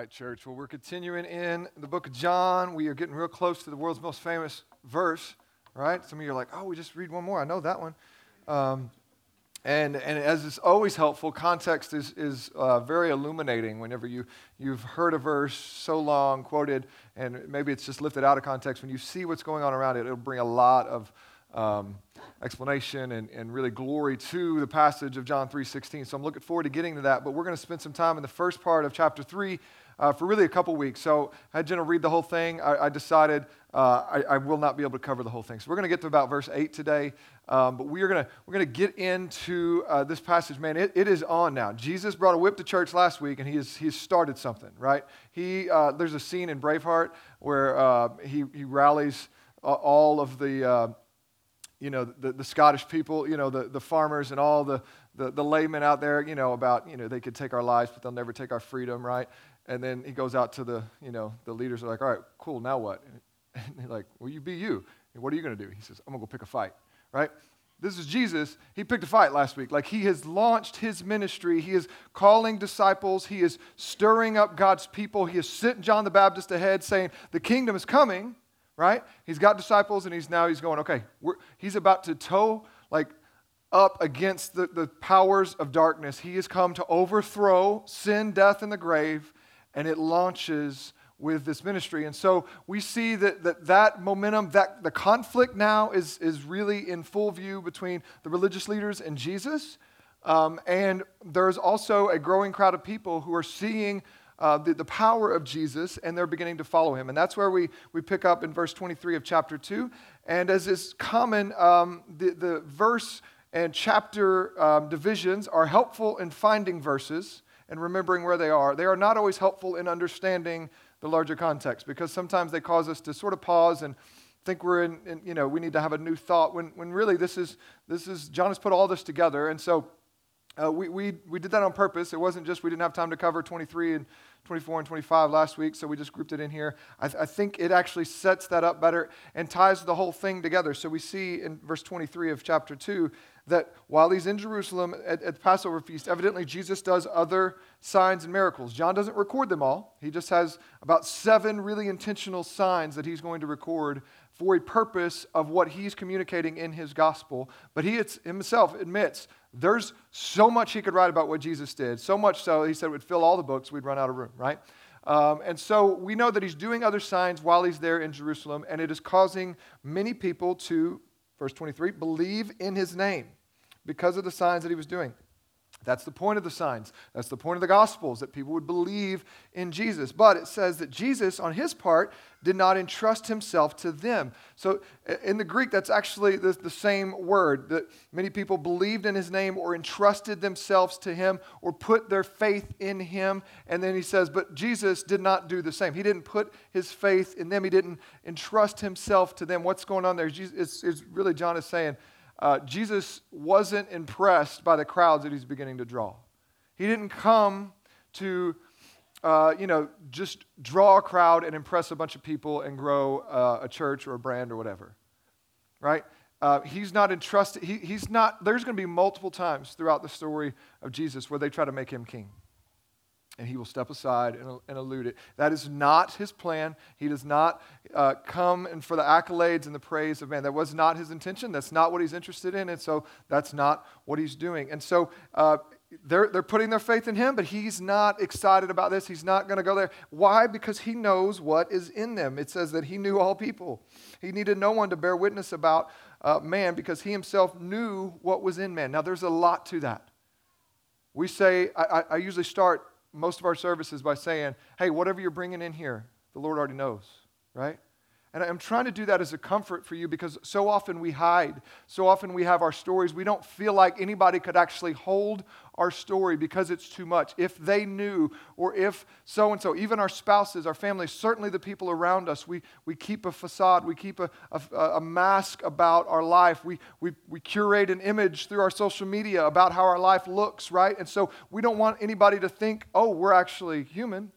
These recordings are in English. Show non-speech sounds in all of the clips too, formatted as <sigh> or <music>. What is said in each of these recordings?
right, church. Well, we're continuing in the book of John. We are getting real close to the world's most famous verse, right? Some of you are like, oh, we just read one more. I know that one. Um, and, and as is always helpful, context is, is uh, very illuminating whenever you, you've heard a verse so long quoted, and maybe it's just lifted out of context. When you see what's going on around it, it'll bring a lot of um, explanation and, and really glory to the passage of John 3.16. So I'm looking forward to getting to that. But we're going to spend some time in the first part of chapter 3 uh, for really a couple weeks. So I had Jenna read the whole thing. I, I decided uh, I, I, will not be able to cover the whole thing. So we're going to get to about verse 8 today. Um, but we are going to we're going to get into uh, this passage. Man, it, it is on now. Jesus brought a whip to church last week, and he has, he has started something, right? He, uh, there's a scene in Braveheart where uh, he, he rallies all of the uh, you know, the, the Scottish people, you know, the, the farmers and all the, the, the laymen out there, you know, about, you know, they could take our lives, but they'll never take our freedom, right? And then he goes out to the, you know, the leaders are like, all right, cool, now what? <laughs> And they're like, well, you be you. And what are you going to do? He says, I'm going to go pick a fight, right? This is Jesus. He picked a fight last week. Like he has launched his ministry. He is calling disciples. He is stirring up God's people. He has sent John the Baptist ahead saying, the kingdom is coming right? He's got disciples and he's now he's going, okay, he's about to toe like up against the, the powers of darkness. He has come to overthrow sin, death, and the grave, and it launches with this ministry. And so we see that that, that momentum, that the conflict now is, is really in full view between the religious leaders and Jesus. Um, and there's also a growing crowd of people who are seeing uh, the, the power of Jesus and they're beginning to follow him. And that's where we, we pick up in verse 23 of chapter 2. And as is common, um, the, the verse and chapter um, divisions are helpful in finding verses and remembering where they are. They are not always helpful in understanding the larger context because sometimes they cause us to sort of pause and think we're in, in, you know, we need to have a new thought when, when really this is, this is, John has put all this together. And so uh, we, we, we did that on purpose. It wasn't just we didn't have time to cover 23 and 24 and 25 last week, so we just grouped it in here. I, th- I, think it actually sets that up better and ties the whole thing together. So we see in verse 23 of chapter 2 that while he's in Jerusalem at, at the Passover feast, evidently Jesus does other signs and miracles. John doesn't record them all, he just has about seven really intentional signs that he's going to record for a purpose of what he's communicating in his gospel. But he himself admits there's so much he could write about what Jesus did, so much so he said it would fill all the books, we'd run out of room, right? Um, and so we know that he's doing other signs while he's there in Jerusalem, and it is causing many people to, verse 23, believe in his name because of the signs that he was doing. That's the point of the signs. That's the point of the Gospels, that people would believe in Jesus. But it says that Jesus, on his part, did not entrust himself to them. So in the Greek, that's actually the, the, same word that many people believed in his name or entrusted themselves to him or put their faith in him. And then he says, but Jesus did not do the same. He didn't put his faith in them, he didn't entrust himself to them. What's going on there? It's, it's really, John is saying, uh, Jesus wasn't impressed by the crowds that he's beginning to draw. He didn't come to, uh, you know, just draw a crowd and impress a bunch of people and grow uh, a church or a brand or whatever, right? Uh, he's not entrusted. He, he's not. There's going to be multiple times throughout the story of Jesus where they try to make him king and he will step aside and, and elude it. That is not his plan. He does not uh, come and for the accolades and the praise of man. That was not his intention. That's not what he's interested in, and so that's not what he's doing. And so uh, they're, they're putting their faith in him, but he's not excited about this. He's not going to go there. Why? Because he knows what is in them. It says that he knew all people. He needed no one to bear witness about uh, man because he himself knew what was in man. Now, there's a lot to that. We say, I, I usually start most of our services by saying, hey, whatever you're bringing in here, the Lord already knows, right? And I'm trying to do that as a comfort for you because so often we hide. So often we have our stories. We don't feel like anybody could actually hold our story because it's too much. If they knew, or if so and so, even our spouses, our families, certainly the people around us, we, we keep a facade, we keep a, a, a mask about our life. We, we, we curate an image through our social media about how our life looks, right? And so we don't want anybody to think, oh, we're actually human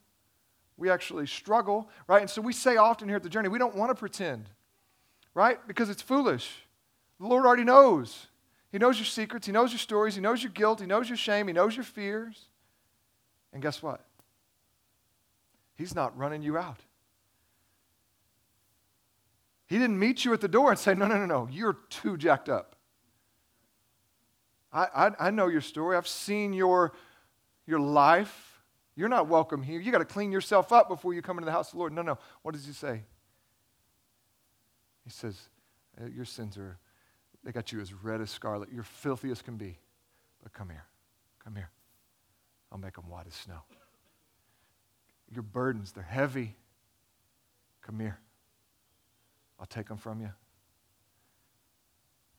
we actually struggle, right? And so we say often here at the journey, we don't want to pretend, right? Because it's foolish. The Lord already knows. He knows your secrets, He knows your stories, He knows your guilt, He knows your shame, He knows your fears. And guess what? He's not running you out. He didn't meet you at the door and say, No, no, no, no, you're too jacked up. I, I, I know your story. I've seen your, your life. You're not welcome here. You got to clean yourself up before you come into the house of the Lord. No, no. What does he say? He says, uh, Your sins are, they got you as red as scarlet. You're filthy as can be. But come here. Come here. I'll make them white as snow. Your burdens, they're heavy. Come here. I'll take them from you.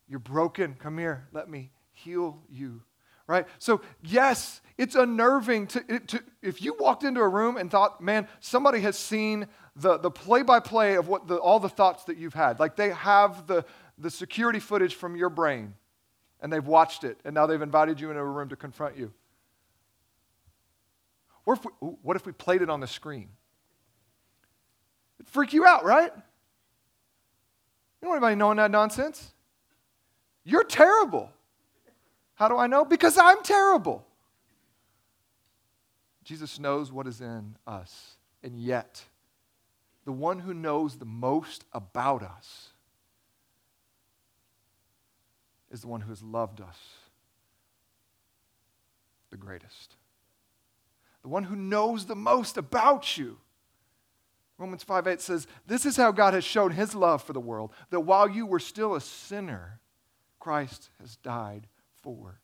You're broken. Come here. Let me heal you. Right? So, yes, it's unnerving to, to if you walked into a room and thought, man, somebody has seen the, the play-by-play of what the, all the thoughts that you've had. Like they have the, the security footage from your brain and they've watched it and now they've invited you into a room to confront you. Or if we, what if we played it on the screen? It'd freak you out, right? You don't want anybody knowing that nonsense. You're terrible. How do I know? Because I'm terrible. Jesus knows what is in us. And yet, the one who knows the most about us is the one who has loved us the greatest. The one who knows the most about you. Romans 5 8 says, This is how God has shown his love for the world, that while you were still a sinner, Christ has died for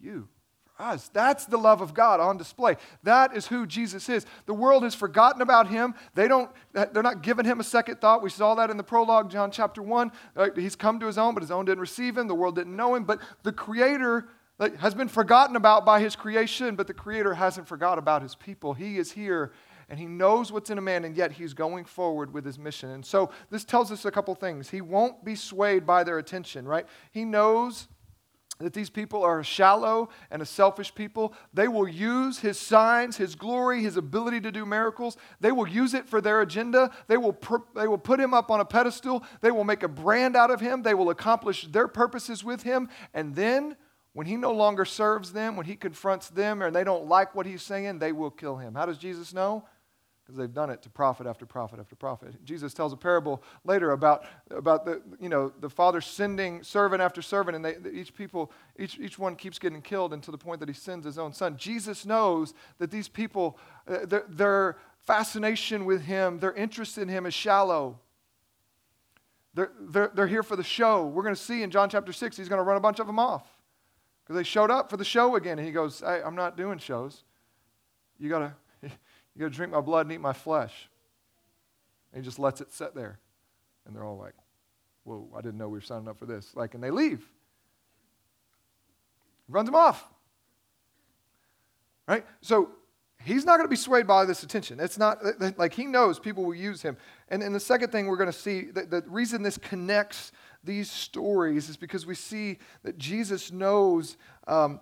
you, for us. That's the love of God on display. That is who Jesus is. The world has forgotten about him. They don't, they're not giving him a second thought. We saw that in the prologue, John chapter 1. Uh, he's come to his own, but his own didn't receive him. The world didn't know him. But the Creator has been forgotten about by his creation, but the Creator hasn't forgot about his people. He is here and he knows what's in a man, and yet he's going forward with his mission. And so this tells us a couple things. He won't be swayed by their attention, right? He knows that these people are shallow and a selfish people. They will use his signs, his glory, his ability to do miracles. They will use it for their agenda. They will, they will put him up on a pedestal. They will make a brand out of him. They will accomplish their purposes with him. And then, when he no longer serves them, when he confronts them and they don't like what he's saying, they will kill him. How does Jesus know? Because they've done it to prophet after prophet after prophet. Jesus tells a parable later about, about the, you know, the father sending servant after servant, and they, each people, each, each one keeps getting killed until the point that he sends his own son. Jesus knows that these people, uh, their, their fascination with him, their interest in him is shallow. They're, they're, they're here for the show. We're going to see in John chapter 6, he's going to run a bunch of them off because they showed up for the show again. And he goes, hey, I'm not doing shows. You got to you got to drink my blood and eat my flesh. And he just lets it sit there. And they're all like, whoa, I didn't know we were signing up for this. Like, and they leave. Runs them off. Right? So he's not going to be swayed by this attention. It's not like he knows people will use him. And, and the second thing we're going to see, the, the reason this connects these stories is because we see that Jesus knows um,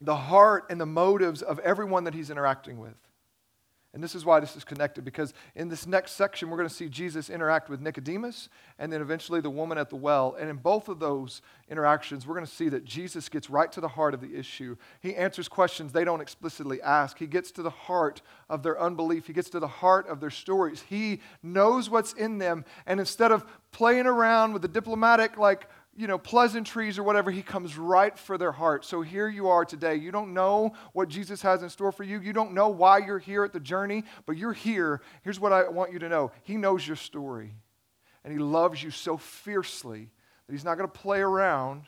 the heart and the motives of everyone that he's interacting with. And this is why this is connected, because in this next section, we're going to see Jesus interact with Nicodemus and then eventually the woman at the well. And in both of those interactions, we're going to see that Jesus gets right to the heart of the issue. He answers questions they don't explicitly ask, he gets to the heart of their unbelief, he gets to the heart of their stories. He knows what's in them. And instead of playing around with the diplomatic, like, you know, pleasantries or whatever, he comes right for their heart. So here you are today. You don't know what Jesus has in store for you. You don't know why you're here at the journey, but you're here. Here's what I want you to know He knows your story, and He loves you so fiercely that He's not going to play around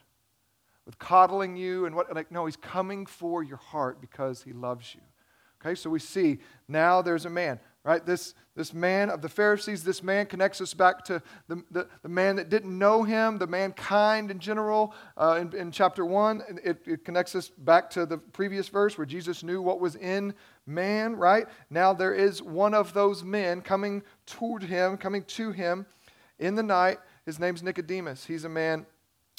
with coddling you and what. Like, no, He's coming for your heart because He loves you. Okay, so we see now there's a man right? This, this man of the Pharisees, this man connects us back to the, the, the man that didn't know him, the mankind in general. Uh, in, in chapter 1, it, it connects us back to the previous verse where Jesus knew what was in man, right? Now there is one of those men coming toward him, coming to him in the night. His name's Nicodemus. He's a man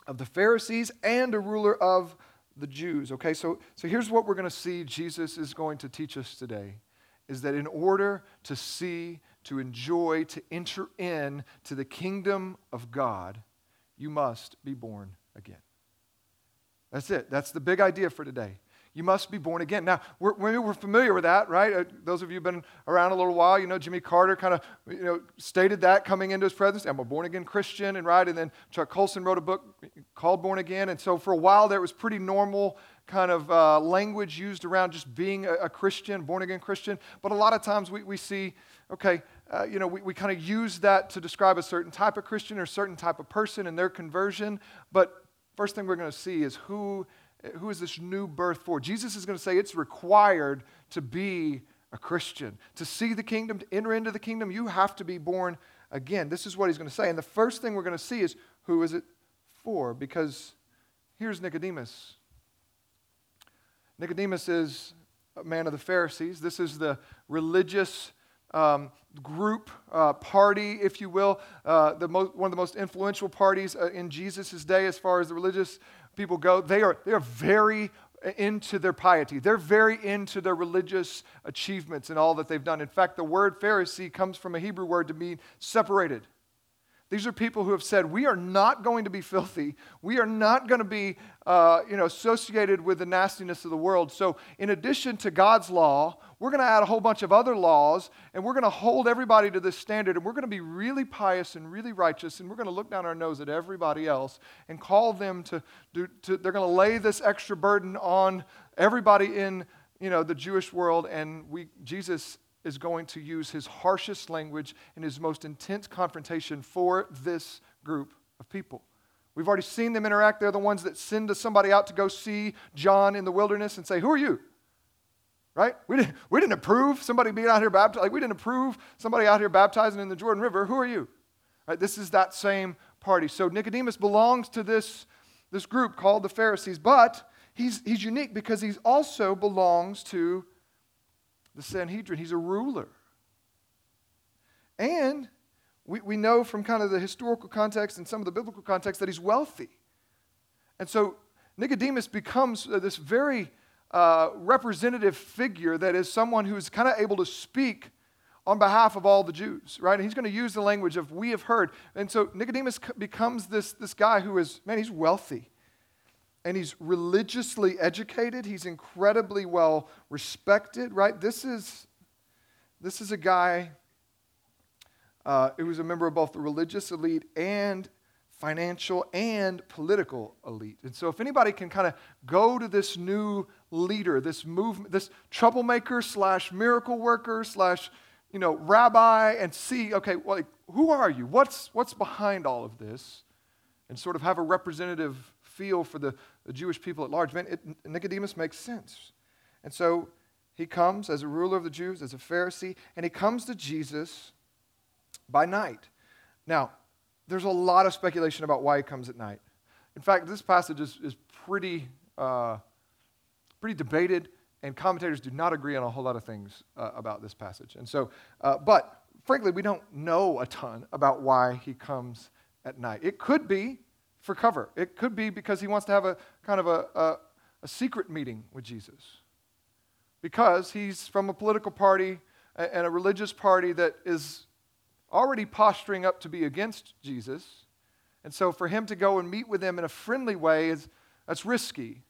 of the Pharisees and a ruler of the Jews. Okay, so, so here's what we're going to see Jesus is going to teach us today is that in order to see, to enjoy, to enter in to the kingdom of God, you must be born again. That's it. That's the big idea for today. You must be born again. Now, we're, we're familiar with that, right? Uh, those of you who've been around a little while, you know, Jimmy Carter kind of, you know, stated that coming into his presidency. I'm a born again Christian, and right, and then Chuck Colson wrote a book called Born Again. And so for a while there it was pretty normal kind of uh, language used around just being a, a Christian, born again Christian. But a lot of times we, we see, okay, uh, you know, we, we kind of use that to describe a certain type of Christian or certain type of person and their conversion. But first thing we're going to see is who, who is this new birth for? Jesus is going to say it's required to be a Christian. To see the kingdom, to enter into the kingdom, you have to be born again. This is what he's going to say. And the first thing we're going to see is who is it for? Because here's Nicodemus. Nicodemus is a man of the Pharisees. This is the religious um, group, uh, party, if you will, uh, the mo- one of the most influential parties uh, in Jesus' day as far as the religious people go. They are, they are very into their piety. They're very into their religious achievements and all that they've done. In fact, the word Pharisee comes from a Hebrew word to mean separated. These are people who have said, we are not going to be filthy. We are not going to be uh, you know, associated with the nastiness of the world. So, in addition to God's law, we're going to add a whole bunch of other laws, and we're going to hold everybody to this standard, and we're going to be really pious and really righteous, and we're going to look down our nose at everybody else and call them to do, to, they're going to lay this extra burden on everybody in you know, the Jewish world, and we, Jesus is going to use his harshest language and his most intense confrontation for this group of people. We've already seen them interact. They're the ones that send somebody out to go see John in the wilderness and say, Who are you? Right? We didn't, we didn't approve somebody being out here baptized. Like, we didn't approve somebody out here baptizing in the Jordan River. Who are you? Right? This is that same party. So Nicodemus belongs to this, this group called the Pharisees, but he's, he's unique because he also belongs to the Sanhedrin. He's a ruler. And we, we know from kind of the historical context and some of the biblical context that he's wealthy. And so Nicodemus becomes uh, this very uh, representative figure that is someone who's kind of able to speak on behalf of all the Jews, right? And he's going to use the language of we have heard. And so Nicodemus becomes this, this guy who is, man, he's wealthy and he's religiously educated. He's incredibly well respected, right? This is, this is a guy uh, who was a member of both the religious elite and financial and political elite. And so, if anybody can kind of go to this new leader, this movement, this troublemaker slash miracle worker slash you know rabbi, and see, okay, well, like, who are you? What's what's behind all of this? And sort of have a representative feel for the, the Jewish people at large. Man, it, Nicodemus makes sense. And so he comes as a ruler of the Jews, as a Pharisee, and he comes to Jesus by night. Now, there's a lot of speculation about why he comes at night. In fact, this passage is, is pretty, uh, pretty debated, and commentators do not agree on a whole lot of things uh, about this passage. And so, uh, but frankly, we don't know a ton about why he comes at night. It could be for cover. It could be because he wants to have a kind of a, a, a secret meeting with Jesus. Because he's from a political party and a religious party that is already posturing up to be against Jesus. And so for him to go and meet with them in a friendly way is that's risky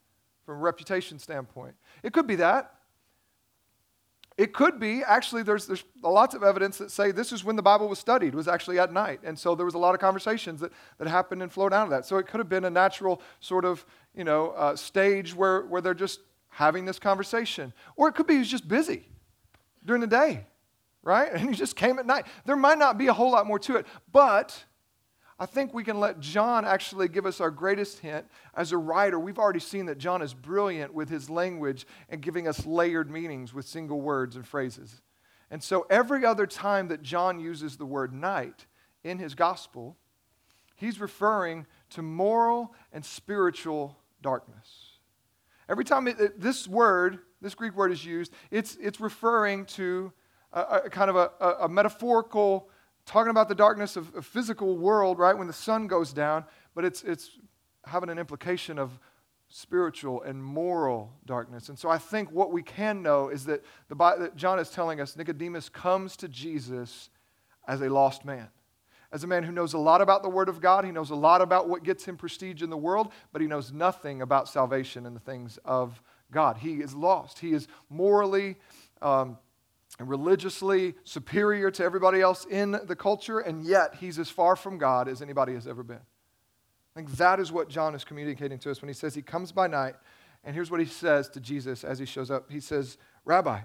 from a reputation standpoint. It could be that. It could be, actually, there's, there's lots of evidence that say this is when the Bible was studied, was actually at night. And so there was a lot of conversations that, that happened and flowed out of that. So it could have been a natural sort of, you know, uh, stage where, where they're just having this conversation. Or it could be he's just busy during the day, right? <laughs> And he just came at night. There might not be a whole lot more to it, but I think we can let John actually give us our greatest hint. As a writer, we've already seen that John is brilliant with his language and giving us layered meanings with single words and phrases. And so every other time that John uses the word night in his gospel, he's referring to moral and spiritual darkness. Every time it, this word, this Greek word is used, it's, it's referring to a, a kind of a, a metaphorical talking about the darkness of a physical world, right, when the sun goes down, but it's, it's having an implication of spiritual and moral darkness. And so I think what we can know is that, the, that John is telling us Nicodemus comes to Jesus as a lost man. As a man who knows a lot about the Word of God, he knows a lot about what gets him prestige in the world, but he knows nothing about salvation and the things of God. He is lost. He is morally um, and religiously superior to everybody else in the culture, and yet he's as far from God as anybody has ever been. I think that is what John is communicating to us when he says he comes by night. And here's what he says to Jesus as he shows up He says, Rabbi,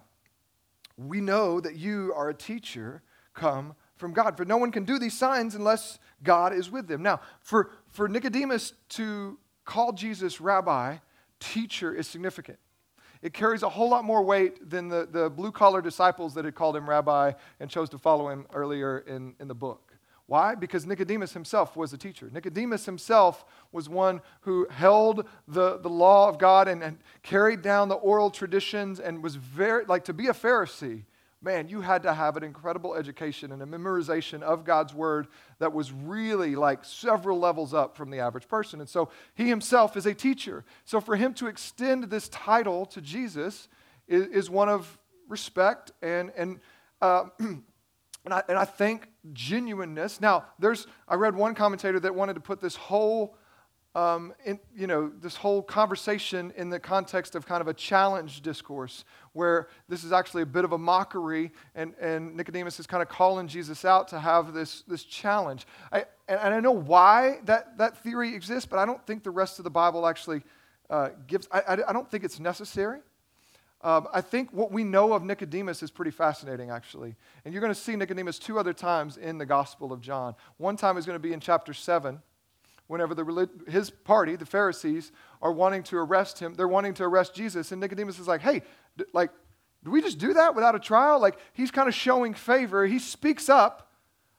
we know that you are a teacher come from God, for no one can do these signs unless God is with them. Now, for, for Nicodemus to call Jesus rabbi, teacher, is significant. It carries a whole lot more weight than the, the blue collar disciples that had called him rabbi and chose to follow him earlier in, in the book. Why? Because Nicodemus himself was a teacher. Nicodemus himself was one who held the, the law of God and, and carried down the oral traditions and was very, like to be a Pharisee, man, you had to have an incredible education and a memorization of God's word that was really like several levels up from the average person. And so he himself is a teacher. So for him to extend this title to Jesus is, is one of respect and, and uh, <clears throat> And I, and I think genuineness. Now, there's, I read one commentator that wanted to put this whole, um, in, you know, this whole conversation in the context of kind of a challenge discourse, where this is actually a bit of a mockery, and, and Nicodemus is kind of calling Jesus out to have this, this challenge. I, and, I know why that, that theory exists, but I don't think the rest of the Bible actually uh, gives, I, I, I don't think it's necessary. Um, I think what we know of Nicodemus is pretty fascinating, actually. And you're going to see Nicodemus two other times in the Gospel of John. One time is going to be in chapter 7, whenever the, his party, the Pharisees, are wanting to arrest him. They're wanting to arrest Jesus. And Nicodemus is like, hey, d- like, do we just do that without a trial? Like, he's kind of showing favor. He speaks up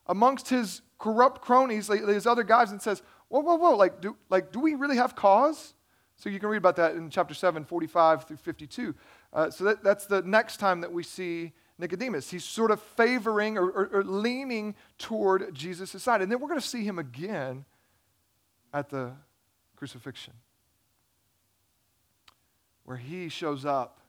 amongst his corrupt cronies, like, his other guys, and says, whoa, whoa, whoa, like do, like, do we really have cause? So you can read about that in chapter 7, 45 through 52. Uh, so that, that's the next time that we see Nicodemus. He's sort of favoring or, or, or leaning toward Jesus' side. And then we're going to see him again at the crucifixion, where he shows up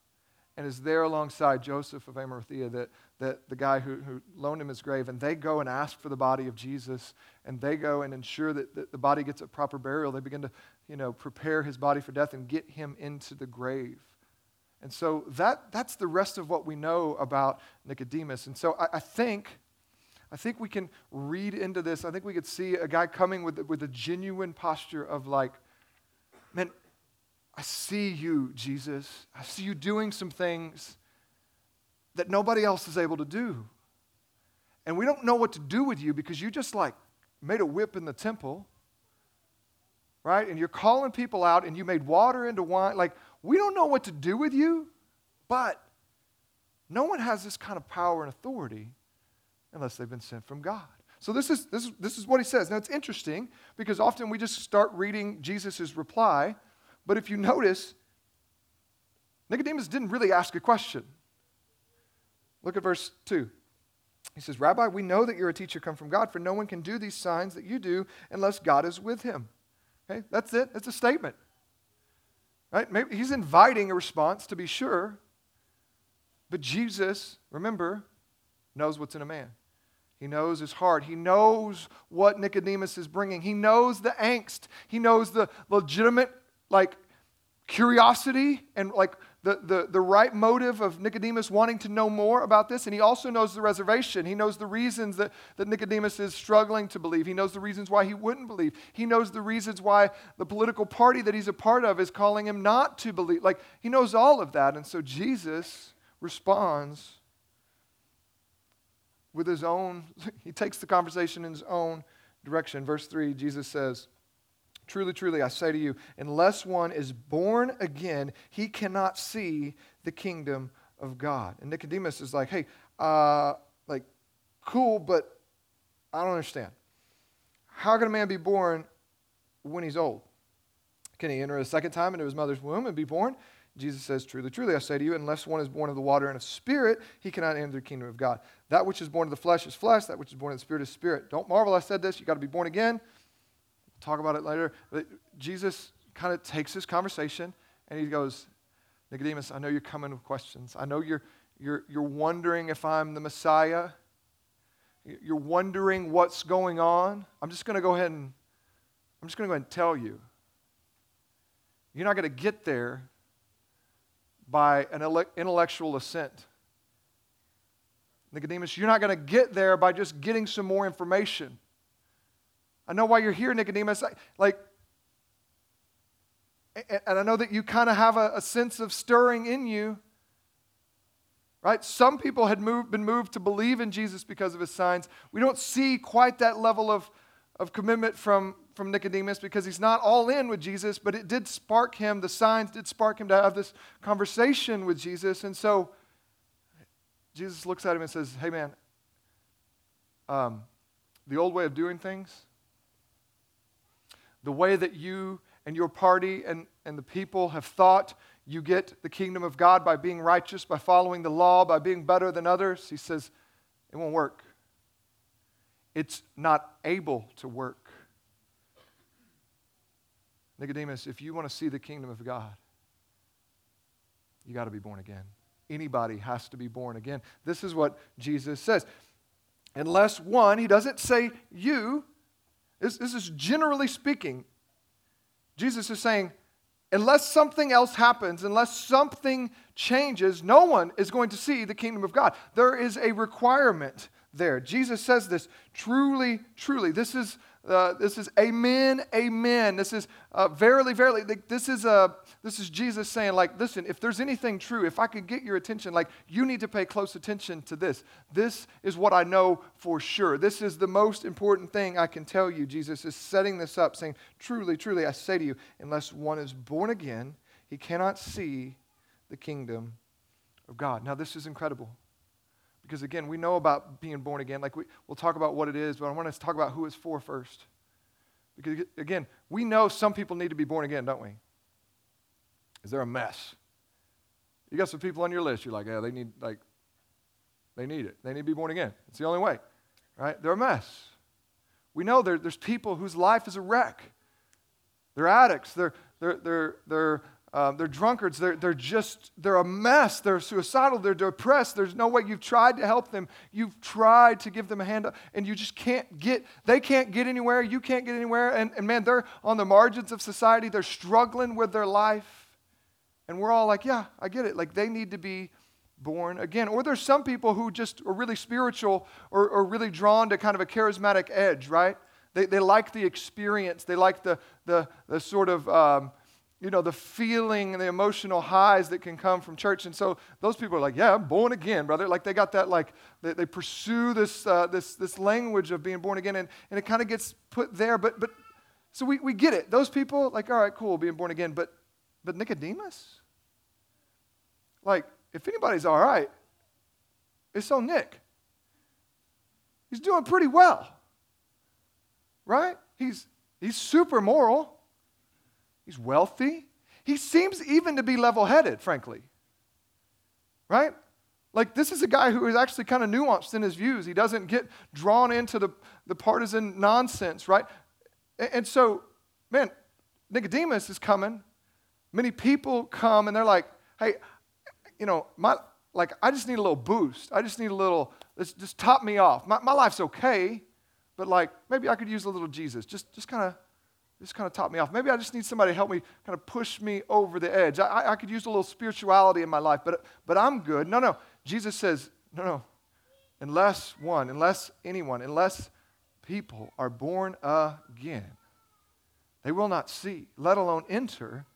and is there alongside Joseph of Arimathea, that, that the guy who, who loaned him his grave, and they go and ask for the body of Jesus, and they go and ensure that, that the body gets a proper burial. They begin to, you know, prepare his body for death and get him into the grave. And so that, that's the rest of what we know about Nicodemus. And so I, I, think, I think we can read into this. I think we could see a guy coming with, with a genuine posture of like, man, I see you, Jesus. I see you doing some things that nobody else is able to do. And we don't know what to do with you because you just like made a whip in the temple, right? And you're calling people out and you made water into wine. Like, we don't know what to do with you, but no one has this kind of power and authority unless they've been sent from God. So this is, this is, this is what he says. Now it's interesting because often we just start reading Jesus' reply, but if you notice, Nicodemus didn't really ask a question. Look at verse 2. He says, Rabbi, we know that you're a teacher come from God, for no one can do these signs that you do unless God is with him. Okay, that's it. That's a statement. Right? Maybe he's inviting a response to be sure. But Jesus, remember, knows what's in a man. He knows his heart. He knows what Nicodemus is bringing. He knows the angst. He knows the legitimate, like, curiosity and, like, the, the, the right motive of Nicodemus wanting to know more about this, and he also knows the reservation. He knows the reasons that, that Nicodemus is struggling to believe. He knows the reasons why he wouldn't believe. He knows the reasons why the political party that he's a part of is calling him not to believe. Like, he knows all of that. And so Jesus responds with his own, <laughs> he takes the conversation in his own direction. Verse 3, Jesus says, Truly, truly, I say to you, unless one is born again, he cannot see the kingdom of God. And Nicodemus is like, hey, uh, like, cool, but I don't understand. How can a man be born when he's old? Can he enter a second time into his mother's womb and be born? Jesus says, Truly, truly, I say to you, unless one is born of the water and of spirit, he cannot enter the kingdom of God. That which is born of the flesh is flesh, that which is born of the spirit is spirit. Don't marvel I said this, you got to be born again talk about it later. But Jesus kind of takes this conversation and he goes, Nicodemus, I know you're coming with questions. I know you're, you're, you're wondering if I'm the Messiah. You're wondering what's going on. I'm just going to go ahead and I'm just going to go ahead and tell you. You're not going to get there by an intellectual assent. Nicodemus, you're not going to get there by just getting some more information. I know why you're here, Nicodemus. Like, and I know that you kind of have a, a, sense of stirring in you, right? Some people had moved, been moved to believe in Jesus because of his signs. We don't see quite that level of, of commitment from, from Nicodemus because he's not all in with Jesus, but it did spark him, the signs did spark him to have this conversation with Jesus. And so Jesus looks at him and says, Hey, man, um, the old way of doing things, the way that you and your party and, and the people have thought you get the kingdom of God by being righteous, by following the law, by being better than others, he says, it won't work. It's not able to work. Nicodemus, if you want to see the kingdom of God, you got to be born again. Anybody has to be born again. This is what Jesus says. Unless one, he doesn't say you, this, this is generally speaking. Jesus is saying, unless something else happens, unless something changes, no one is going to see the kingdom of God. There is a requirement there. Jesus says this truly, truly. This is uh, this is amen, amen. This is uh, verily, verily. This is, uh, this is Jesus saying, like, listen, if there's anything true, if I could get your attention, like, you need to pay close attention to this. This is what I know for sure. This is the most important thing I can tell you. Jesus is setting this up, saying, truly, truly, I say to you, unless one is born again, he cannot see the kingdom of God. Now, this is incredible. Because again, we know about being born again. Like we, we'll talk about what it is, but I want to talk about who it's for first. Because again, we know some people need to be born again, don't we? Is there a mess? You got some people on your list, you're like, yeah, they need like they need it. They need to be born again. It's the only way. Right? They're a mess. We know there, there's people whose life is a wreck. They're addicts. They're, they're, they're, they're um, they're drunkards. They're, they're just, they're a mess. They're suicidal. They're depressed. There's no way. You've tried to help them. You've tried to give them a hand up, and you just can't get, they can't get anywhere. You can't get anywhere. And, and man, they're on the margins of society. They're struggling with their life. And we're all like, yeah, I get it. Like they need to be born again. Or there's some people who just are really spiritual or, or really drawn to kind of a charismatic edge, right? They, they like the experience. They like the, the, the sort of, um, you know, the feeling and the emotional highs that can come from church. And so those people are like, yeah, I'm born again, brother. Like they got that, like, they, they pursue this, uh, this, this language of being born again, and, and it kind of gets put there. But, but so we, we get it. Those people, like, all right, cool, being born again. But, but Nicodemus? Like, if anybody's all right, it's on Nick. He's doing pretty well, right? He's, he's super moral. He's wealthy. He seems even to be level headed, frankly. Right? Like, this is a guy who is actually kind of nuanced in his views. He doesn't get drawn into the, the partisan nonsense, right? And, and so, man, Nicodemus is coming. Many people come and they're like, hey, you know, my, like, I just need a little boost. I just need a little, just, just top me off. My, my life's okay, but like, maybe I could use a little Jesus. Just, just kind of this kind of topped me off. Maybe I just need somebody to help me kind of push me over the edge. I, I could use a little spirituality in my life, but, but I'm good. No, no. Jesus says, no, no. Unless one, unless anyone, unless people are born again, they will not see, let alone enter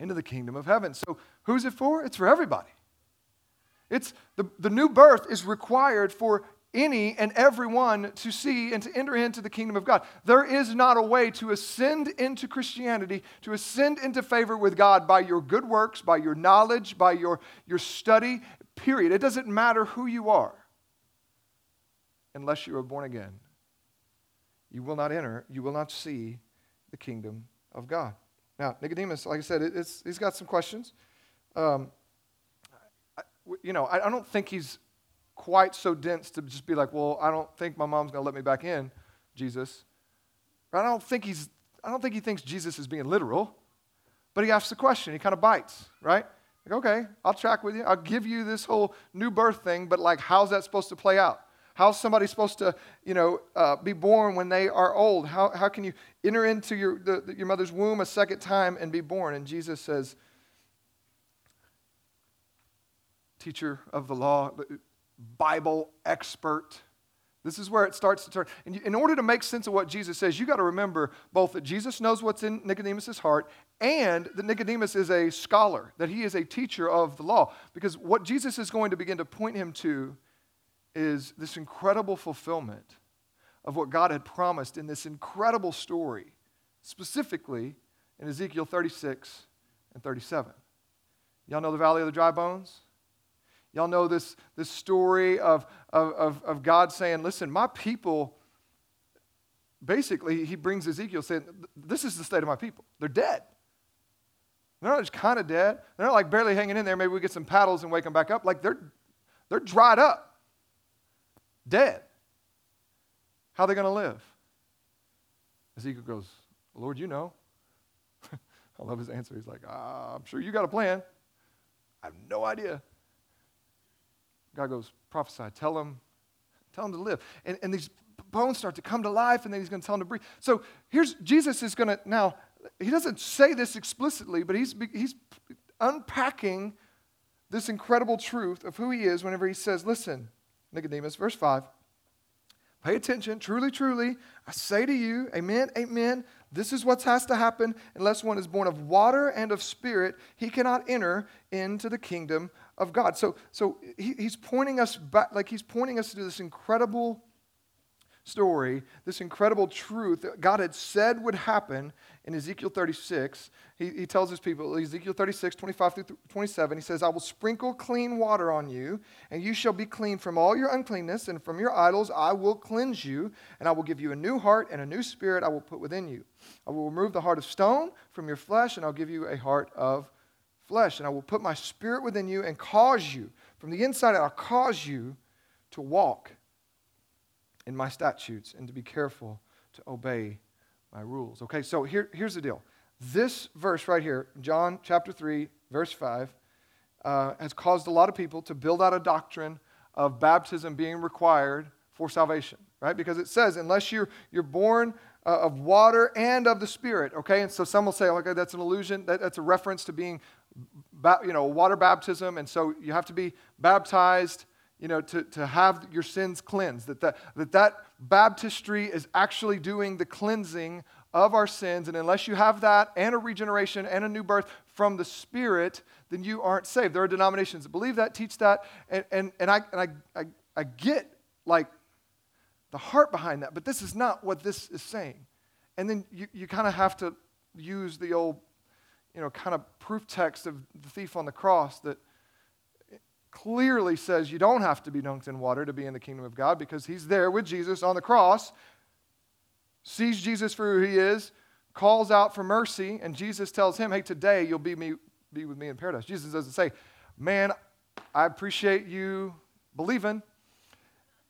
into the kingdom of heaven. So who's it for? It's for everybody. It's the, the new birth is required for any and everyone to see and to enter into the kingdom of God. There is not a way to ascend into Christianity, to ascend into favor with God by your good works, by your knowledge, by your, your study, period. It doesn't matter who you are unless you are born again. You will not enter, you will not see the kingdom of God. Now, Nicodemus, like I said, he's got some questions. Um, I, you know, I, I don't think he's quite so dense to just be like, well, I don't think my mom's going to let me back in, Jesus. I don't think he's I don't think he thinks Jesus is being literal, but he asks the question. He kind of bites, right? Like, okay, I'll track with you. I'll give you this whole new birth thing, but like, how's that supposed to play out? How's somebody supposed to, you know, uh, be born when they are old? How, how can you enter into your, the, your mother's womb a second time and be born? And Jesus says, teacher of the law, Bible expert. This is where it starts to turn. And in order to make sense of what Jesus says, you got to remember both that Jesus knows what's in Nicodemus' heart and that Nicodemus is a scholar, that he is a teacher of the law. Because what Jesus is going to begin to point him to is this incredible fulfillment of what God had promised in this incredible story, specifically in Ezekiel 36 and 37. Y'all know the Valley of the Dry Bones? Y'all know this, this story of, of, of, God saying, Listen, my people, basically, he brings Ezekiel saying, This is the state of my people. They're dead. They're not just kind of dead. They're not like barely hanging in there. Maybe we get some paddles and wake them back up. Like they're, they're dried up, dead. How are they going to live? Ezekiel goes, Lord, you know. <laughs> I love his answer. He's like, ah, I'm sure you got a plan. I have no idea. God goes, prophesy, tell him, tell him to live. And, and these bones start to come to life, and then he's going to tell them to breathe. So here's Jesus is going to now, he doesn't say this explicitly, but he's, he's unpacking this incredible truth of who he is whenever he says, Listen, Nicodemus, verse 5, pay attention, truly, truly, I say to you, amen, amen, this is what has to happen unless one is born of water and of spirit, he cannot enter into the kingdom of God. So, so he, he's pointing us back, like he's pointing us to this incredible story, this incredible truth that God had said would happen in Ezekiel 36. He, he tells his people, Ezekiel 36, 25 through 27, he says, I will sprinkle clean water on you, and you shall be clean from all your uncleanness, and from your idols I will cleanse you, and I will give you a new heart, and a new spirit I will put within you. I will remove the heart of stone from your flesh, and I'll give you a heart of flesh, and I will put my spirit within you and cause you, from the inside out, I'll cause you to walk in my statutes and to be careful to obey my rules. Okay, so here, here's the deal. This verse right here, John chapter 3, verse 5, uh, has caused a lot of people to build out a doctrine of baptism being required for salvation, right? Because it says, unless you're, you're born uh, of water and of the Spirit, okay? And so some will say, okay, that's an illusion. That, that's a reference to being, you know, water baptism. And so you have to be baptized you know, to, to have your sins cleansed, that, that that that baptistry is actually doing the cleansing of our sins. And unless you have that and a regeneration and a new birth from the Spirit, then you aren't saved. There are denominations that believe that, teach that, and, and, and, I, and I, I, I get like the heart behind that, but this is not what this is saying. And then you, you kind of have to use the old, you know, kind of proof text of the thief on the cross that clearly says you don't have to be dunked in water to be in the kingdom of God because he's there with Jesus on the cross, sees Jesus for who he is, calls out for mercy, and Jesus tells him, Hey, today you'll be, me, be with me in paradise. Jesus doesn't say, Man, I appreciate you believing,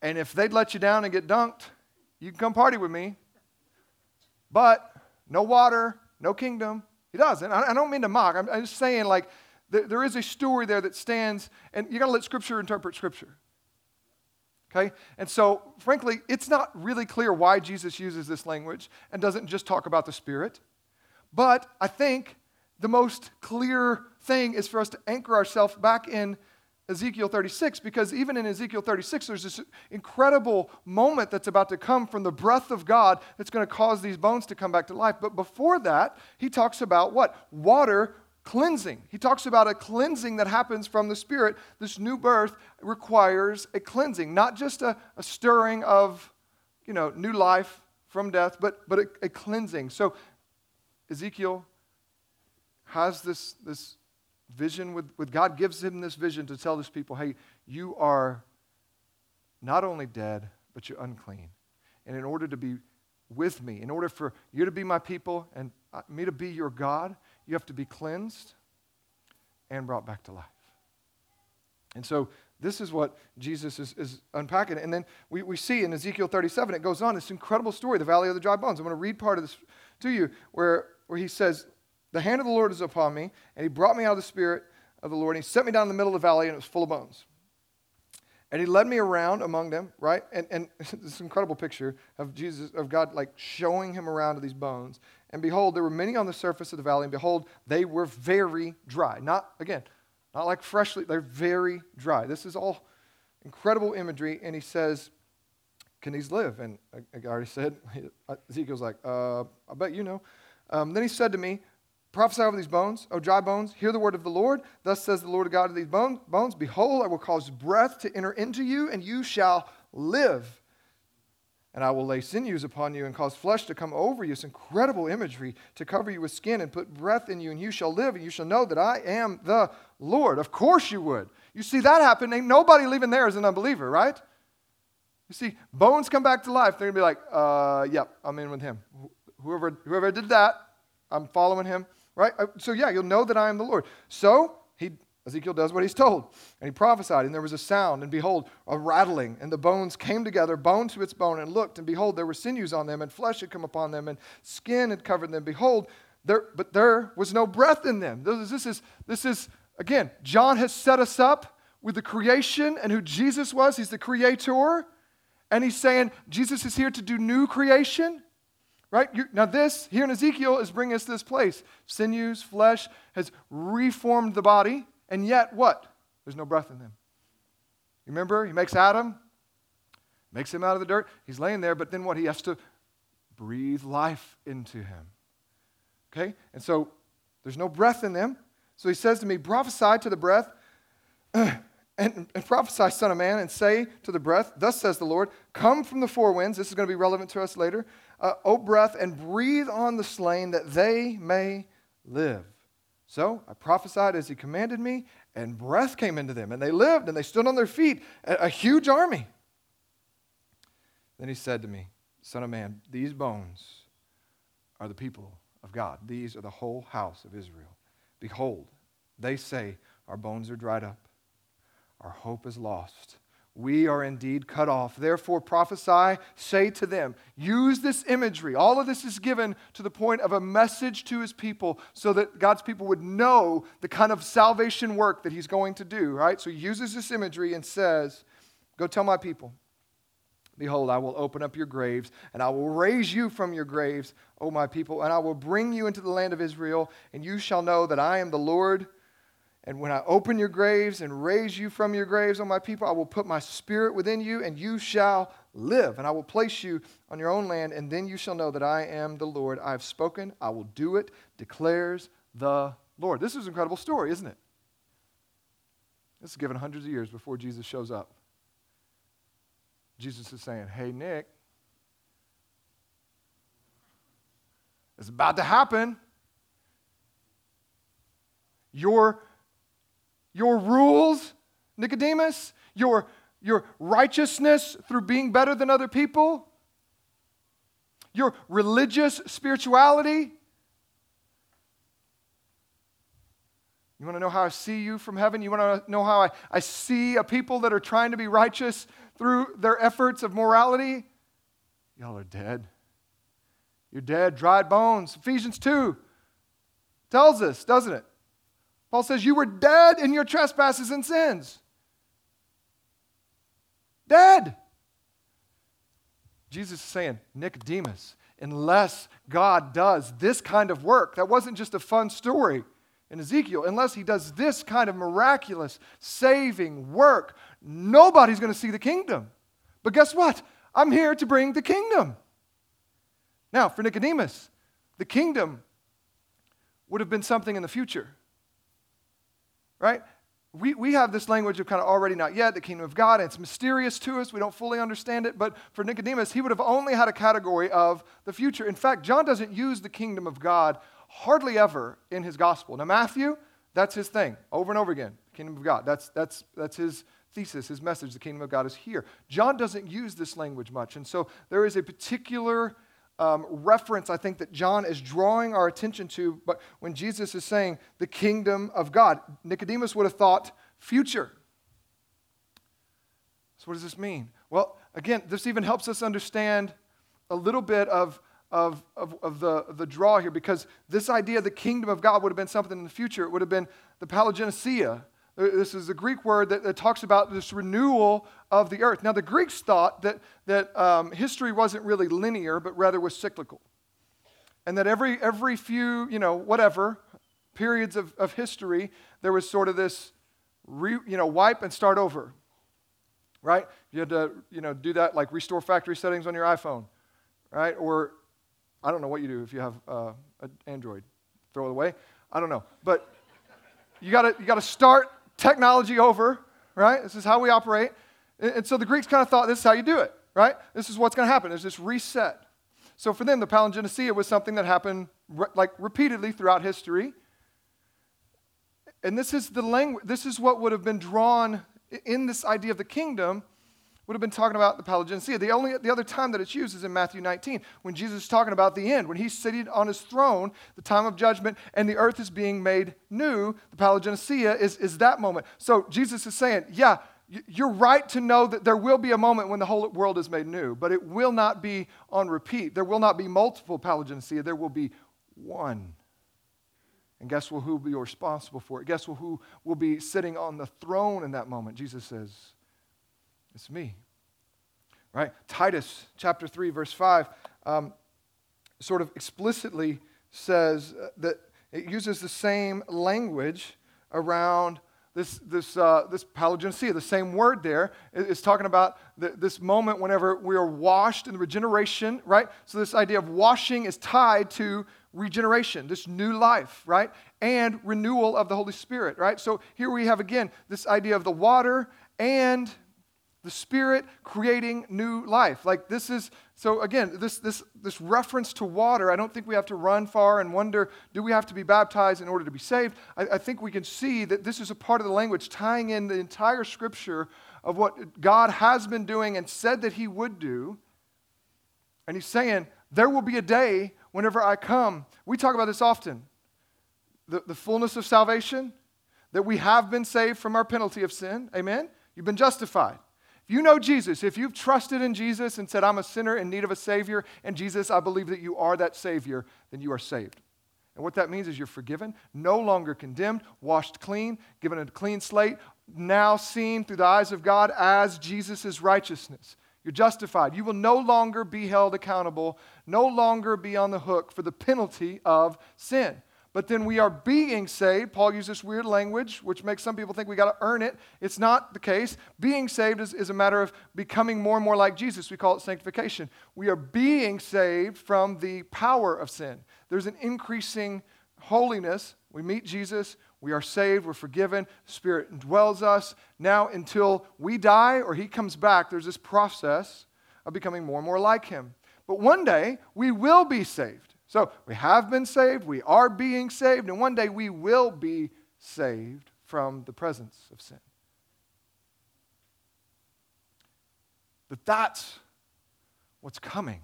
and if they'd let you down and get dunked, you can come party with me. But no water, no kingdom. He doesn't. I don't mean to mock. I'm just saying, like, there, there is a story there that stands, and you got to let Scripture interpret Scripture. Okay? And so, frankly, it's not really clear why Jesus uses this language and doesn't just talk about the Spirit. But I think the most clear thing is for us to anchor ourselves back in Ezekiel 36 because even in Ezekiel 36, there's this incredible moment that's about to come from the breath of God that's going to cause these bones to come back to life. But before that, he talks about what? Water cleansing. He talks about a cleansing that happens from the Spirit. This new birth requires a cleansing, not just a, a stirring of, you know, new life from death, but, but a, a cleansing. So Ezekiel has this, this vision with, with God gives him this vision to tell this people, hey, you are not only dead, but you're unclean. And in order to be with me, in order for you to be my people and uh, me to be your God, you have to be cleansed and brought back to life. And so this is what Jesus is, is unpacking. And then we, we see in Ezekiel 37, it goes on, this incredible story, the valley of the dry bones. I'm going to read part of this to you where, where he says, The hand of the Lord is upon me, and he brought me out of the spirit of the Lord, and he set me down in the middle of the valley, and it was full of bones. And he led me around among them, right? And, and <laughs> this incredible picture of Jesus, of God like showing him around to these bones. And behold, there were many on the surface of the valley, and behold, they were very dry. Not, again, Not like freshly, they're very dry. This is all incredible imagery. And he says, Can these live? And I, I already said, <laughs> Ezekiel's like, uh, I bet you know. Um, then he said to me, Prophesy over these bones, O dry bones, hear the word of the Lord. Thus says the Lord God to these bones Behold, I will cause breath to enter into you, and you shall live. And I will lay sinews upon you and cause flesh to come over you. It's incredible imagery to cover you with skin and put breath in you, and you shall live, and you shall know that I am the Lord. Of course you would. You see that happen. Ain't nobody leaving there as an unbeliever, right? You see, bones come back to life. They're going to be like, uh, yep, I'm in with him. Whoever, whoever did that, I'm following him right? Uh, so, yeah, you'll know that I am the Lord. So, he, Ezekiel does what he's told. And he prophesied, and there was a sound, and behold, a rattling, and the bones came together, bone to its bone, and looked, and behold, there were sinews on them, and flesh had come upon them, and skin had covered them. Behold, there, but there was no breath in them. This, is, this is, this is, again, John has set us up with the creation and who Jesus was. He's the creator. And he's saying Jesus is here to do new creation. Right? You, now, this here in Ezekiel is bringing us to this place. Sinews, flesh has reformed the body, and yet what? There's no breath in them. Remember? He makes Adam, makes him out of the dirt. He's laying there, but then what? He has to breathe life into him. Okay? And so there's no breath in them. So he says to me, prophesy to the breath. <clears throat> And, and, prophesy, Son of Man, and say to the breath, Thus says the Lord, Come from the four winds. This is going to be relevant to us later uh, O breath, and breathe on the slain that they may live. So I prophesied as he commanded me, and breath came into them, and they lived, and they stood on their feet, a, a huge army. Then he said to me, Son of man, these bones are the people of God. These are the whole house of Israel. Behold, they say, Our bones are dried up, our hope is lost we are indeed cut off. Therefore, prophesy, say to them, use this imagery. All of this is given to the point of a message to his people so that God's people would know the kind of salvation work that he's going to do, right? So he uses this imagery and says, Go tell my people, Behold, I will open up your graves, and I will raise you from your graves, O my people, and I will bring you into the land of Israel, and you shall know that I am the Lord and when I open your graves and raise you from your graves, O my people, I will put my spirit within you, and you shall live. And I will place you on your own land, and then you shall know that I am the Lord. I have spoken, I will do it, declares the Lord. This is an incredible story, isn't it? This is given hundreds of years before Jesus shows up. Jesus is saying, Hey, Nick, it's about to happen. Your your rules, Nicodemus, your, your righteousness through being better than other people, your religious spirituality. You want to know how I see you from heaven? You want to know how I, I see a people that are trying to be righteous through their efforts of morality? Y'all are dead. You're dead, dried bones. Ephesians 2 tells us, doesn't it? Paul says, You were dead in your trespasses and sins. Dead. Jesus is saying, Nicodemus, unless God does this kind of work, that wasn't just a fun story in Ezekiel, unless he does this kind of miraculous saving work, nobody's going to see the kingdom. But guess what? I'm here to bring the kingdom. Now, for Nicodemus, the kingdom would have been something in the future right? We, we have this language of kind of already not yet, the kingdom of God, and it's mysterious to us. We don't fully understand it. But for Nicodemus, he would have only had a category of the future. In fact, John doesn't use the kingdom of God hardly ever in his gospel. Now, Matthew, that's his thing over and over again kingdom of God. That's, that's, that's his thesis, his message. The kingdom of God is here. John doesn't use this language much. And so there is a particular um, reference I think that John is drawing our attention to, but when Jesus is saying the kingdom of God, Nicodemus would have thought future. So, what does this mean? Well, again, this even helps us understand a little bit of, of, of, of the, the draw here because this idea of the kingdom of God would have been something in the future. It would have been the palingenesia, uh, this is a Greek word that, that, talks about this renewal of the earth. Now, the Greeks thought that, that um, history wasn't really linear, but rather was cyclical. And that every, every few, you know, whatever, periods of, of history, there was sort of this re, you know, wipe and start over, right? You had to, you know, do that like restore factory settings on your iPhone, right? Or I don't know what you do if you have uh, an Android. Throw it away. I don't know. But you got you to start technology over, right? This is how we operate. And so the Greeks kind of thought this is how you do it, right? This is what's going to happen. There's this reset. So for them, the palingenesia was something that happened re- like repeatedly throughout history. And this is the language, this is what would have been drawn in this idea of the kingdom, would have been talking about the palingenesia. The only the other time that it's used is in Matthew 19, when Jesus is talking about the end, when he's sitting on his throne, the time of judgment, and the earth is being made new. The palingenesia is, is that moment. So Jesus is saying, yeah, you're right to know that there will be a moment when the whole world is made new, but it will not be on repeat. There will not be multiple palingenesia, there will be one. And guess who will be responsible for it? Guess who will be sitting on the throne in that moment? Jesus says, It's me. Right? Titus chapter 3, verse 5, um, sort of explicitly says uh, that it uses the same language around this, this, uh, this palingenesia, the same word there, is talking about the, this moment whenever we are washed in regeneration, right? So, this idea of washing is tied to regeneration, this new life, right? And renewal of the Holy Spirit, right? So, here we have again this idea of the water and the Spirit creating new life. Like this is, so again, this, this, this reference to water, I don't think we have to run far and wonder, do we have to be baptized in order to be saved? I, I think we can see that this is a part of the language tying in the entire scripture of what God has been doing and said that He would do. And He's saying, there will be a day whenever I come. We talk about this often. The, the fullness of salvation, that we have been saved from our penalty of sin. Amen? You've been justified. If you know Jesus, if you've trusted in Jesus and said, I'm a sinner in need of a Savior, and Jesus, I believe that you are that Savior, then you are saved. And what that means is you're forgiven, no longer condemned, washed clean, given a clean slate, now seen through the eyes of God as Jesus' righteousness. You're justified. You will no longer be held accountable, no longer be on the hook for the penalty of sin but then we are being saved. Paul uses this weird language, which makes some people think we got to earn it. It's not the case. Being saved is, is a matter of becoming more and more like Jesus. We call it sanctification. We are being saved from the power of sin. There's an increasing holiness. We meet Jesus, we are saved, we're forgiven, Spirit dwells us. Now, until we die or He comes back, there's this process of becoming more and more like Him. But one day, we will be saved. So we have been saved, we are being saved, and one day we will be saved from the presence of sin. But that's what's coming.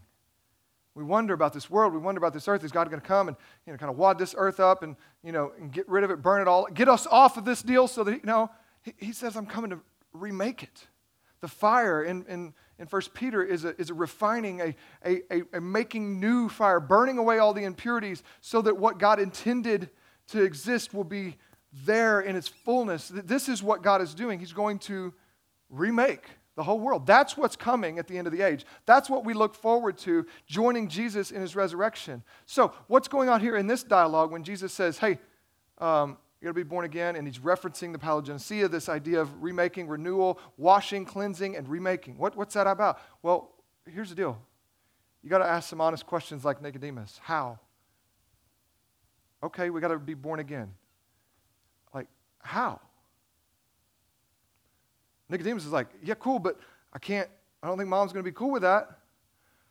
We wonder about this world. We wonder about this earth. Is God going to come and you know, kind of wad this earth up and, you know, and get rid of it, burn it all, get us off of this deal so that, you know, he, he says, I'm coming to remake it. The fire in, in in 1 Peter is a, is a refining, a, a, a, a making new fire, burning away all the impurities so that what God intended to exist will be there in its fullness. This is what God is doing. He's going to remake the whole world. That's what's coming at the end of the age. That's what we look forward to, joining Jesus in his resurrection. So, what's going on here in this dialogue when Jesus says, Hey, um, you got to be born again, and he's referencing the palingenesia, this idea of remaking, renewal, washing, cleansing, and remaking. What, what's that about? Well, here's the deal. You got to ask some honest questions like Nicodemus. How? Okay, we got to be born again. Like, how? Nicodemus is like, yeah, cool, but I can't, I don't think mom's going to be cool with that.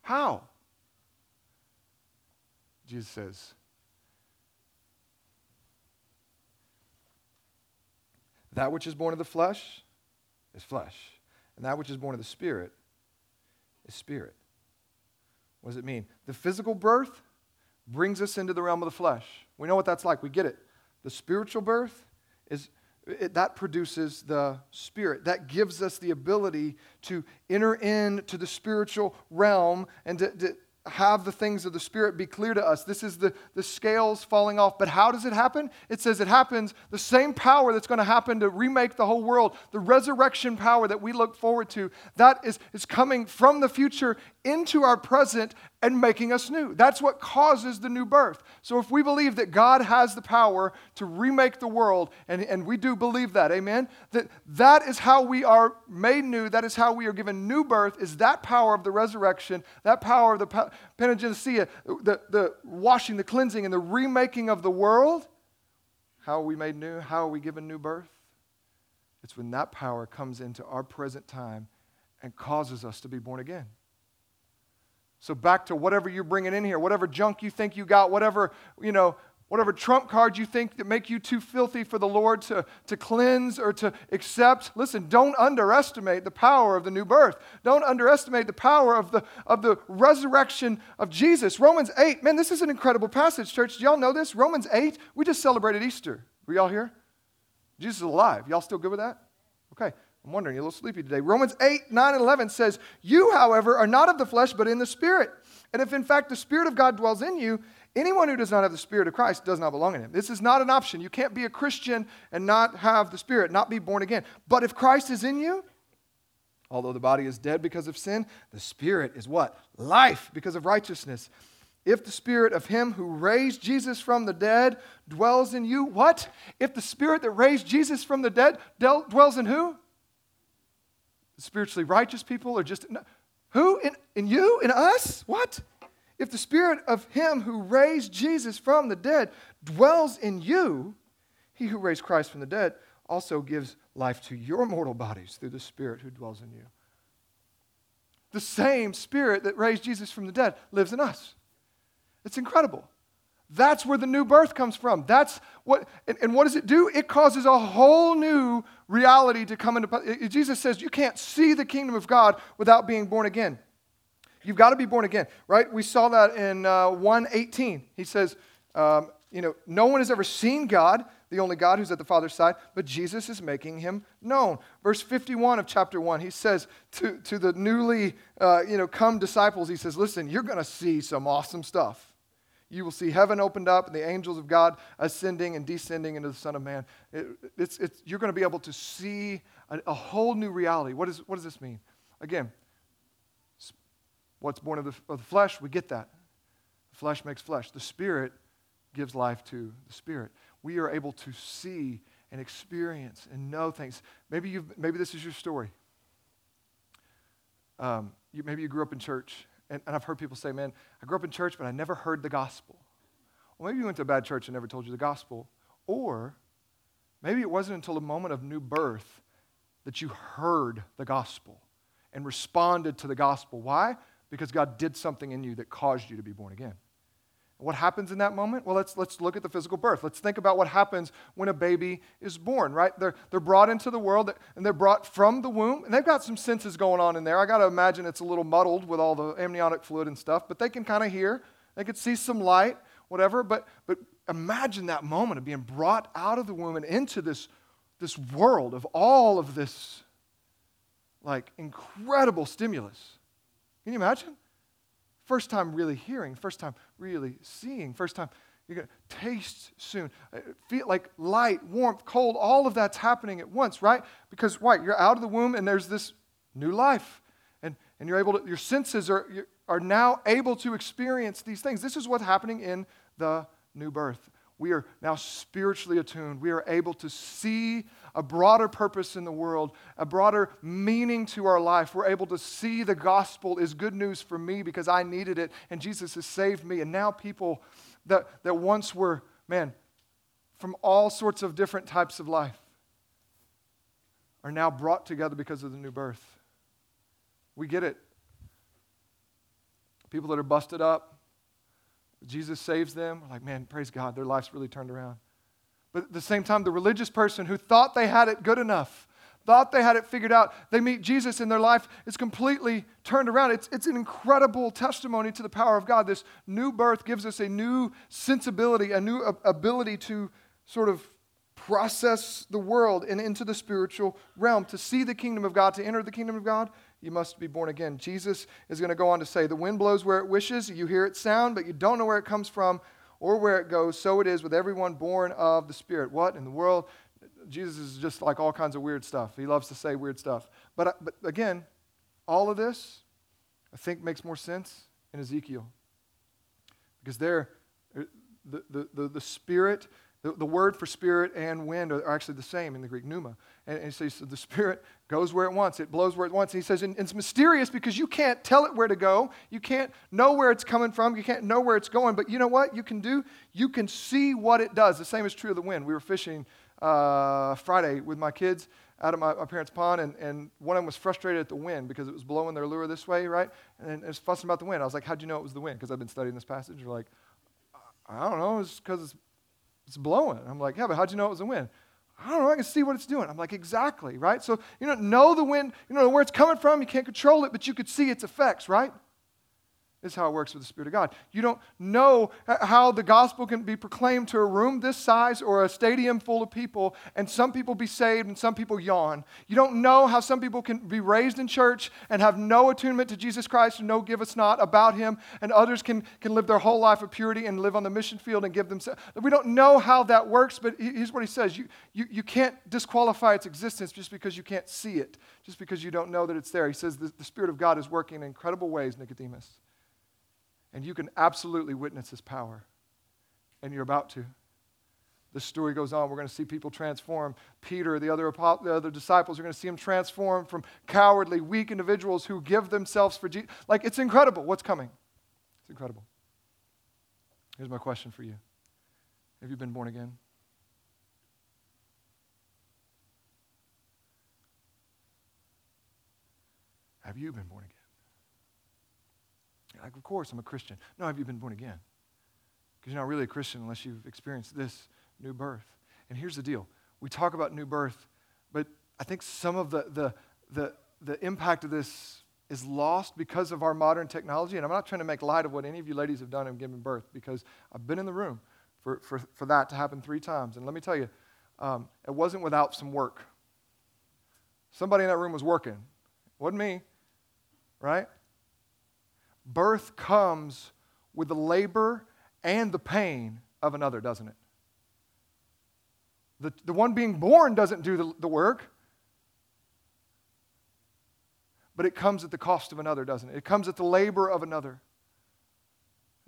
How? Jesus says, That which is born of the flesh is flesh, and that which is born of the spirit is spirit. What does it mean? The physical birth brings us into the realm of the flesh. We know what that's like. We get it. The spiritual birth is it, that produces the spirit. That gives us the ability to enter into the spiritual realm and to, to have the things of the Spirit be clear to us. This is the, the scales falling off. But how does it happen? It says it happens the same power that's going to happen to remake the whole world, the resurrection power that we look forward to, that is, is coming from the future into our present and making us new. That's what causes the new birth. So if we believe that God has the power to remake the world, and, and we do believe that, amen, that that is how we are made new, that is how we are given new birth, is that power of the resurrection, that power of the palingenesia, the, the washing, the cleansing, and the remaking of the world. How are we made new? How are we given new birth? It's when that power comes into our present time and causes us to be born again. So back to whatever you're bringing in here, whatever junk you think you got, whatever, you know, whatever trump cards you think that make you too filthy for the Lord to, to cleanse or to accept. Listen, don't underestimate the power of the new birth. Don't underestimate the power of the, of the resurrection of Jesus. Romans 8, man, this is an incredible passage, church. Do y'all know this? Romans 8, we just celebrated Easter. Were y'all here? Jesus is alive. Y'all still good with that? Okay. I'm wondering, you're a little sleepy today. Romans 8, 9, and 11 says, You, however, are not of the flesh, but in the Spirit. And if in fact the Spirit of God dwells in you, anyone who does not have the Spirit of Christ does not belong in him. This is not an option. You can't be a Christian and not have the Spirit, not be born again. But if Christ is in you, although the body is dead because of sin, the Spirit is what? Life because of righteousness. If the spirit of him who raised Jesus from the dead dwells in you, what? If the spirit that raised Jesus from the dead dwells in who? Spiritually righteous people or just who in, in you in us? What? If the spirit of him who raised jesus from the dead dwells in you he who raised christ from the dead also gives life to your mortal bodies through the spirit who dwells in you. The same spirit that raised jesus from the dead lives in us. It's incredible that's where the new birth comes from. That's what, and, and, what does it do? It causes a whole new reality to come into. Jesus says you can't see the kingdom of God without being born again. You've got to be born again, right? We saw that in uh, 118. He says, um, you know, no one has ever seen God, the only God who's at the Father's side, but Jesus is making him known. Verse 51 of chapter 1, he says to, to the newly, uh, you know, come disciples, he says, listen, you're going to see some awesome stuff you will see heaven opened up and the angels of God ascending and descending into the Son of Man. It, it's, it's, you're going to be able to see a, a whole new reality. What, is, what does this mean? Again, what's born of the, of the flesh, we get that. The flesh makes flesh. The Spirit gives life to the Spirit. We are able to see and experience and know things. Maybe, you've, maybe this is your story. Um, you, maybe you grew up in church and, and I've heard people say, man, I grew up in church, but I never heard the gospel. Well, maybe you went to a bad church and never told you the gospel. Or maybe it wasn't until the moment of new birth that you heard the gospel and responded to the gospel. Why? Because God did something in you that caused you to be born again. What happens in that moment? Well, let's, let's look at the physical birth. Let's think about what happens when a baby is born, right? They're, they're brought into the world and they're brought from the womb, and they've got some senses going on in there. I got to imagine it's a little muddled with all the amniotic fluid and stuff, but they can kind of hear. They can see some light, whatever. But, but imagine that moment of being brought out of the womb and into this, this world of all of this, like, incredible stimulus. Can you imagine? First time really hearing, first time really seeing, first time you're going to taste soon. Uh, feel like light, warmth, cold, all of that's happening at once, right? Because, what? You're out of the womb and there's this new life. And, and you're able to, your senses are, are now able to experience these things. This is what's happening in the new birth. We are now spiritually attuned. We are able to see a broader purpose in the world, a broader meaning to our life. We're able to see the gospel is good news for me because I needed it and Jesus has saved me. And now people that, that once were, man, from all sorts of different types of life are now brought together because of the new birth. We get it. People that are busted up, Jesus saves them. We're like, man, praise God, their life's really turned around. But at the same time, the religious person who thought they had it good enough, thought they had it figured out, they meet Jesus and their life is completely turned around. It's, it's an incredible testimony to the power of God. This new birth gives us a new sensibility, a new ability to sort of process the world and into the spiritual realm. To see the kingdom of God, to enter the kingdom of God, you must be born again. Jesus is going to go on to say, The wind blows where it wishes, you hear its sound, but you don't know where it comes from or where it goes, so it is with everyone born of the Spirit. What in the world? Jesus is just like all kinds of weird stuff. He loves to say weird stuff. But, uh, but again, all of this, I think, makes more sense in Ezekiel. Because there, uh, the, the, the, the spirit, the, the word for spirit and wind are actually the same in the Greek, pneuma. And, and so, so the spirit goes where it wants, it blows where it wants. And he says, and it's mysterious because you can't tell it where to go. You can't know where it's coming from. You can't know where it's going. But you know what you can do? You can see what it does. The same is true of the wind. We were fishing uh, Friday with my kids out of my, my, parents' pond, and, and one of them was frustrated at the wind because it was blowing their lure this way, right? And, and it was fussing about the wind. I was like, How'd you know it was the wind? Because I've been studying this passage. They're like, I don't know. It's because it's, it's blowing. I'm like, Yeah, but how'd you know it was a wind? I don't know. I can see what it's doing. I'm like, Exactly, right? So you don't know the wind, you don't know where it's coming from. You can't control it, but you could see its effects, right? Is how it works with the Spirit of God. You don't know how the gospel can be proclaimed to a room this size or a stadium full of people, and some people be saved and some people yawn. You don't know how some people can be raised in church and have no attunement to Jesus Christ and no give us not about Him, and others can, can live their whole life of purity and live on the mission field and give themselves. We don't know how that works, but here's what He says you, you, you can't disqualify its existence just because you can't see it, just because you don't know that it's there. He says the, the Spirit of God is working in incredible ways, Nicodemus. And you can absolutely witness his power. And you're about to. The story goes on. We're going to see people transform. Peter, the other, the other disciples, are going to see them transform from cowardly, weak individuals who give themselves for Jesus. Like, it's incredible what's coming. It's incredible. Here's my question for you Have you been born again? Have you been born again? Like, of course, I'm a Christian. No, have you been born again? Because you're not really a Christian unless you've experienced this new birth. And here's the deal we talk about new birth, but I think some of the, the, the, the impact of this is lost because of our modern technology. And I'm not trying to make light of what any of you ladies have done in giving birth because I've been in the room for, for, for that to happen three times. And let me tell you, um, it wasn't without some work. Somebody in that room was working. It wasn't me, right? Birth comes with the labor and the pain of another, doesn't it? The, the one being born doesn't do the, the work, but it comes at the cost of another, doesn't it? It comes at the labor of another.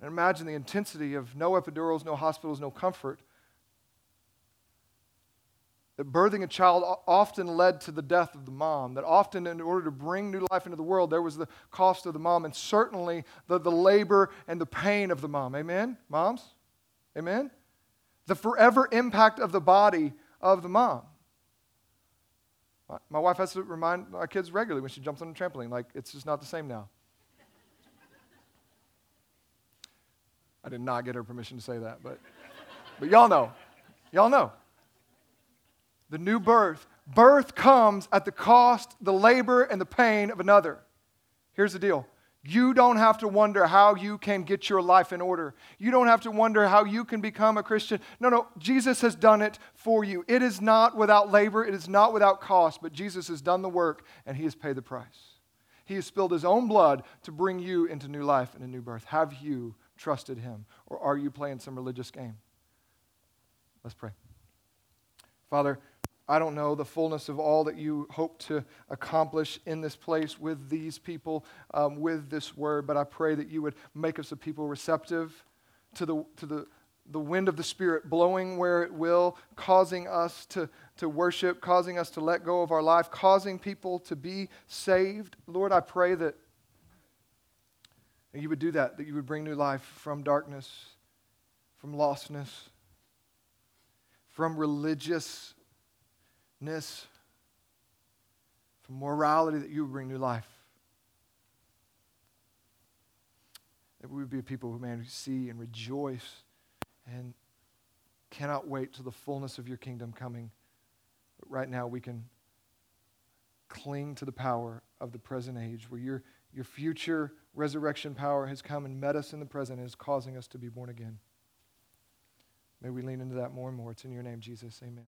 And imagine the intensity of no epidurals, no hospitals, no comfort that birthing a child often led to the death of the mom, that often, in order to bring new life into the world, there was the cost of the mom, and certainly the, the labor and the pain of the mom. Amen? Moms? Amen? The forever impact of the body of the mom. My wife has to remind our kids regularly when she jumps on a trampoline, like, it's just not the same now. I did not get her permission to say that, but, but y'all know. Y'all know the new birth, birth comes at the cost, the labor, and the pain of another. Here's the deal. You don't have to wonder how you can get your life in order. You don't have to wonder how you can become a Christian. No, no, Jesus has done it for you. It is not without labor, it is not without cost, but Jesus has done the work and he has paid the price. He has spilled his own blood to bring you into new life and a new birth. Have you trusted him or are you playing some religious game? Let's pray. Father, I don't know the fullness of all that you hope to accomplish in this place with these people, um, with this word, but I pray that you would make us a people receptive to the, to the, the wind of the Spirit blowing where it will, causing us to, to worship, causing us to let go of our life, causing people to be saved. Lord, I pray that, that you would do that, that you would bring new life from darkness, from lostness, from religious from morality, that you would bring new life. That we would be a people, who, man, who see and rejoice and cannot wait till the fullness of your kingdom coming. But right now we can cling to the power of the present age where your, your future resurrection power has come and met us in the present and is causing us to be born again. May we lean into that more and more. It's in your name, Jesus. Amen.